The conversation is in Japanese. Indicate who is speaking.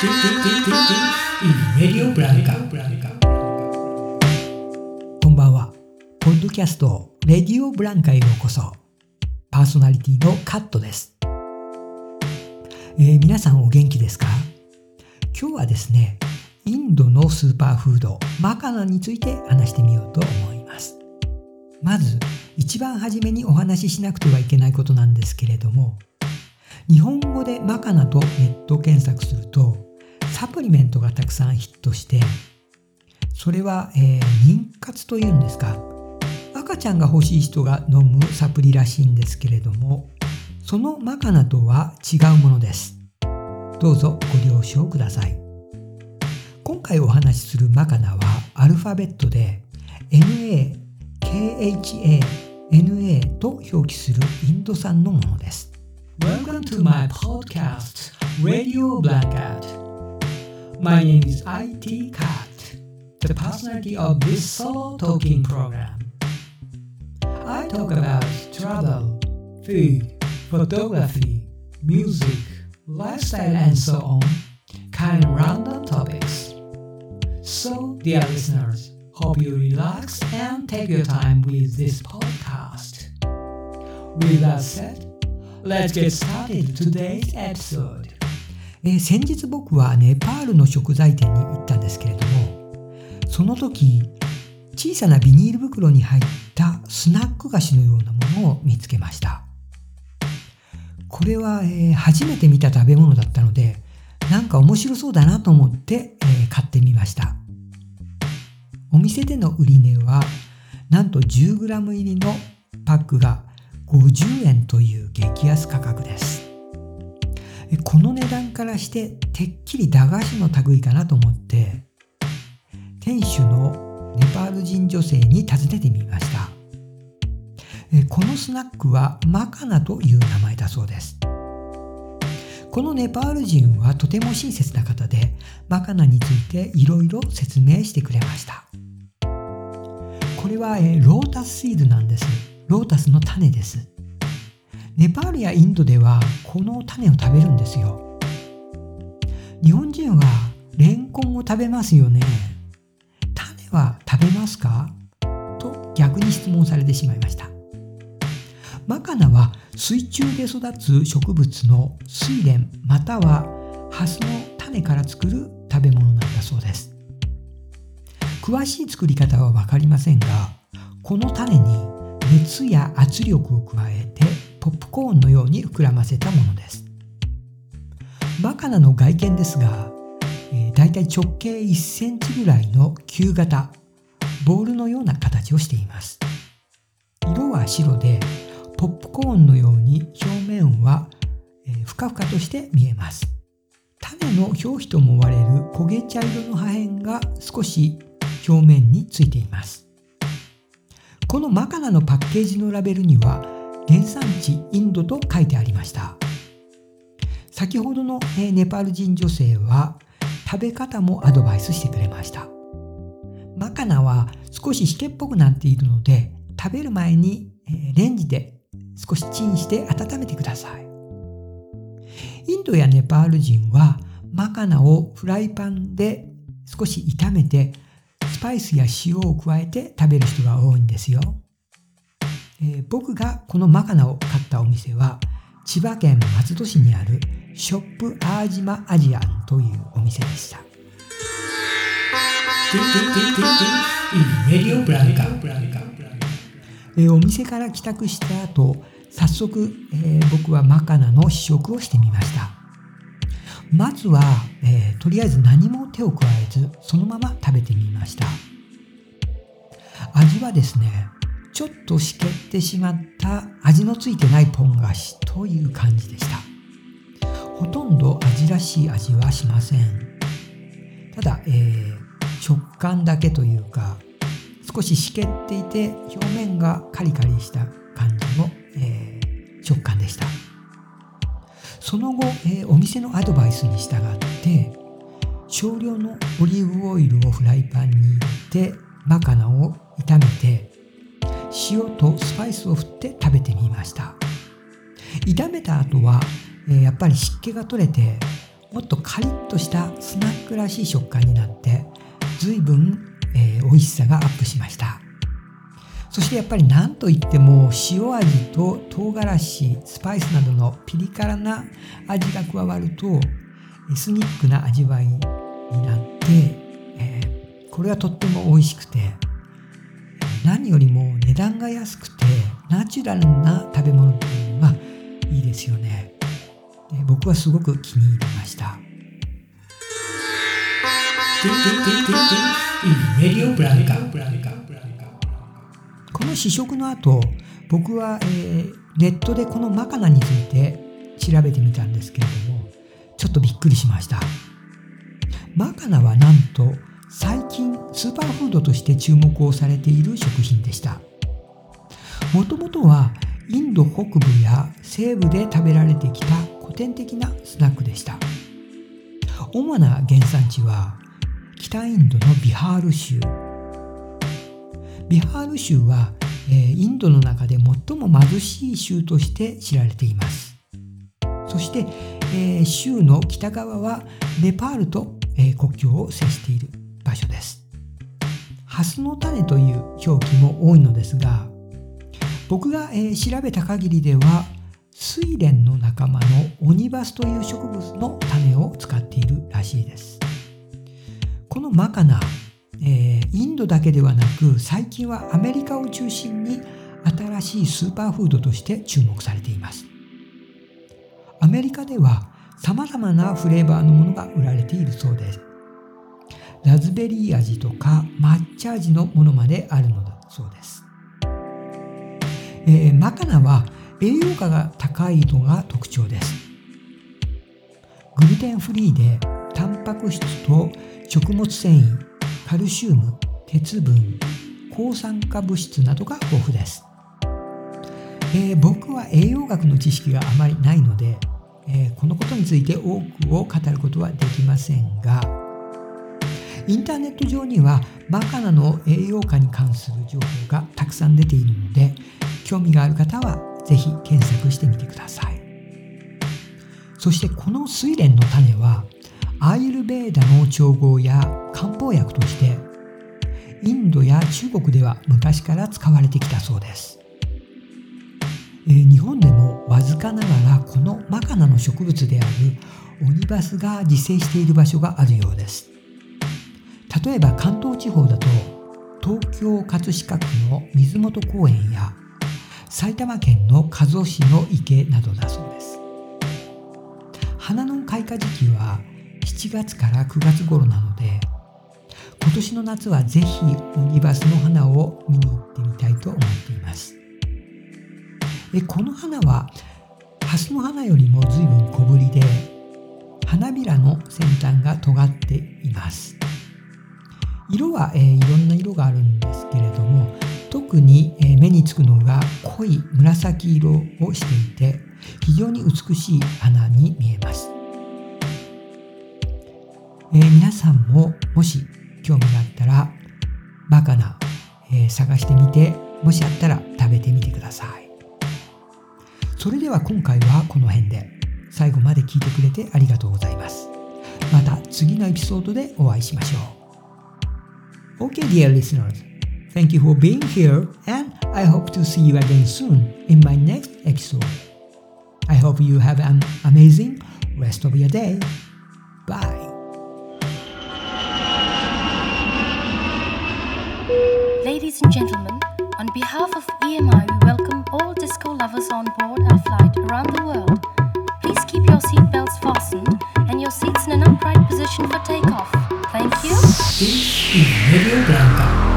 Speaker 1: こんばんは。ポッドキャスト、レディオブランカへようこそ。パーソナリティのカットです。えー、皆さんお元気ですか？今日はですね、インドのスーパーフード、マカナについて話してみようと思います。まず、一番初めにお話ししなくてはいけないことなんですけれども、日本語でマカナとネット検索するとサプリメントがたくさんヒットしてそれは、えー、妊活というんですか。赤ちゃんが欲しい人が飲むサプリらしいんですけれどもそのマカナとは違うものです。どうぞご了承ください。今回お話しするマカナはアルファベットで NA、KHA、NA と表記するインド産のものです。
Speaker 2: Welcome to my podcast, Radio Blanket. My name is IT Cat, the personality of this solo talking program. I talk about travel, food, photography, music, lifestyle, and so on, kind of random topics. So, dear listeners, hope you relax and take your time with this podcast. With that said, Let's get started today's episode.
Speaker 1: えー、先日僕はネパールの食材店に行ったんですけれどもその時小さなビニール袋に入ったスナック菓子のようなものを見つけました。これは、えー、初めて見た食べ物だったのでなんか面白そうだなと思って、えー、買ってみました。お店での売値はなんと 10g 入りのパックが50円という激安価格です。この値段からしててっきり駄菓子の類かなと思って店主のネパール人女性に尋ねてみました。このスナックはマカナという名前だそうです。このネパール人はとても親切な方でマカナについていろいろ説明してくれました。これはロータスシードなんです。ロータスの種です。ネパールやインドではこの種を食べるんですよ。日本人はレンコンを食べますよね。種は食べますか？と逆に質問されてしまいました。マカナは水中で育つ植物の睡蓮またはハスの種から作る食べ物なんだそうです。詳しい作り方は分かりませんが、この種に熱や圧力を加えてコーンのように膨らませたものです。マカナの外見ですが、えー、だいたい直径1センチぐらいの球型ボールのような形をしています。色は白でポップコーンのように表面は、えー、ふかふかとして見えます。種の表皮と思われる焦げ茶色の破片が少し表面についています。このマカナのパッケージのラベルには原産地インドと書いてありました。先ほどのネパール人女性は食べ方もアドバイスしてくれました。マカナは少ししけっぽくなっているので食べる前にレンジで少しチンして温めてください。インドやネパール人はマカナをフライパンで少し炒めてスパイスや塩を加えて食べる人が多いんですよ。えー、僕がこのマカナを買ったお店は千葉県松戸市にあるショップアージマアジアンというお店でした。え、お店から帰宅した後早速、えー、僕はマカナの試食をしてみました。まずは、えー、とりあえず何も手を加えずそのまま食べてみました味はですねちょっとしけってしまった味のついてないポン菓子という感じでした。ほとんど味らしい味はしません。ただ、えー、食感だけというか少ししけっていて表面がカリカリした感じの、えー、食感でした。その後、えー、お店のアドバイスに従って少量のオリーブオイルをフライパンに入れてマカナを炒めて塩とスパイスを振って食べてみました。炒めた後は、え、やっぱり湿気が取れてもっとカリッとしたスナックらしい食感になって随分、えー、美味しさがアップしました。そしてやっぱり何といっても塩味と唐辛子スパイスなどのピリ辛な味が加わるとエスニックな味わいになって、えー、これはとっても美味しくて何よりも値段が安くてナチュラルな食べ物っていうのがいいですよね。僕はすごく気に入りました。この試食の後僕は、えー、ネットでこのマカナについて調べてみたんですけれどもちょっとびっくりしました。マカナはなんと最近スーパーフードとして注目をされている食品でした。もともとはインド北部や西部で食べられてきた古典的なスナックでした。主な原産地は北インドのビハール州。ビハール州は、インドの中で最も貧しい州として知られています。そして、州の北側はネパールと、国境を接している。場所です。ハスの種という表記も多いのですが僕が、え調べた限りでは睡蓮の仲間のオニバスという植物の種を使っているらしいです。このマカナ、えー、インドだけではなく最近はアメリカを中心に新しいスーパーフードとして注目されています。アメリカでは様々なフレーバーのものが売られているそうです。ラズベリー味とか抹茶味のものまであるのだそうです、えー、マカナは栄養価が高いのが特徴です。グルテンフリーでタンパク質と食物繊維カルシウム鉄分抗酸化物質などが豊富です、えー、僕は栄養学の知識があまりないので、えー、このことについて多くを語ることはできませんがインターネット上にはマカナの栄養価に関する情報がたくさん出ているので興味がある方はぜひ検索してみてください。そしてこの睡蓮の種はアーユルベーダの調合や漢方薬としてインドや中国では昔から使われてきたそうです、えー、日本でもわずかながらこのマカナの植物であるオニバスが自生している場所があるようです。例えば関東地方だと東京葛飾区の水元公園や埼玉県の加須市の池などだそうです。花の開花時期は7月から9月頃なので今年の夏はぜひオニバスの花を見に行ってみたいと思っています。えこの花はハスの花よりも随分小ぶりで花びらの先端が尖っています。色は、えー、いろんな色があるんですけれども特にえ目につくのが濃い紫色をしていて非常に美しい花に見えます、えー、皆さんももし興味があったらバカな、えー、探してみてもしあったら食べてみてください。それでは今回はこの辺で。最後まで聞いてくれてありがとうございます。また次のエピソードでお会いしましょう。OK dear listeners Thank you for being here, and I hope to see you again soon in my next episode. I hope you have an amazing rest of your day. Bye.
Speaker 3: Ladies and gentlemen, on behalf of EMI, we welcome all disco lovers on board our flight around the world. Please keep your seatbelts fastened and your seats in an upright position for takeoff. Thank you.
Speaker 1: This is Radio Blanca.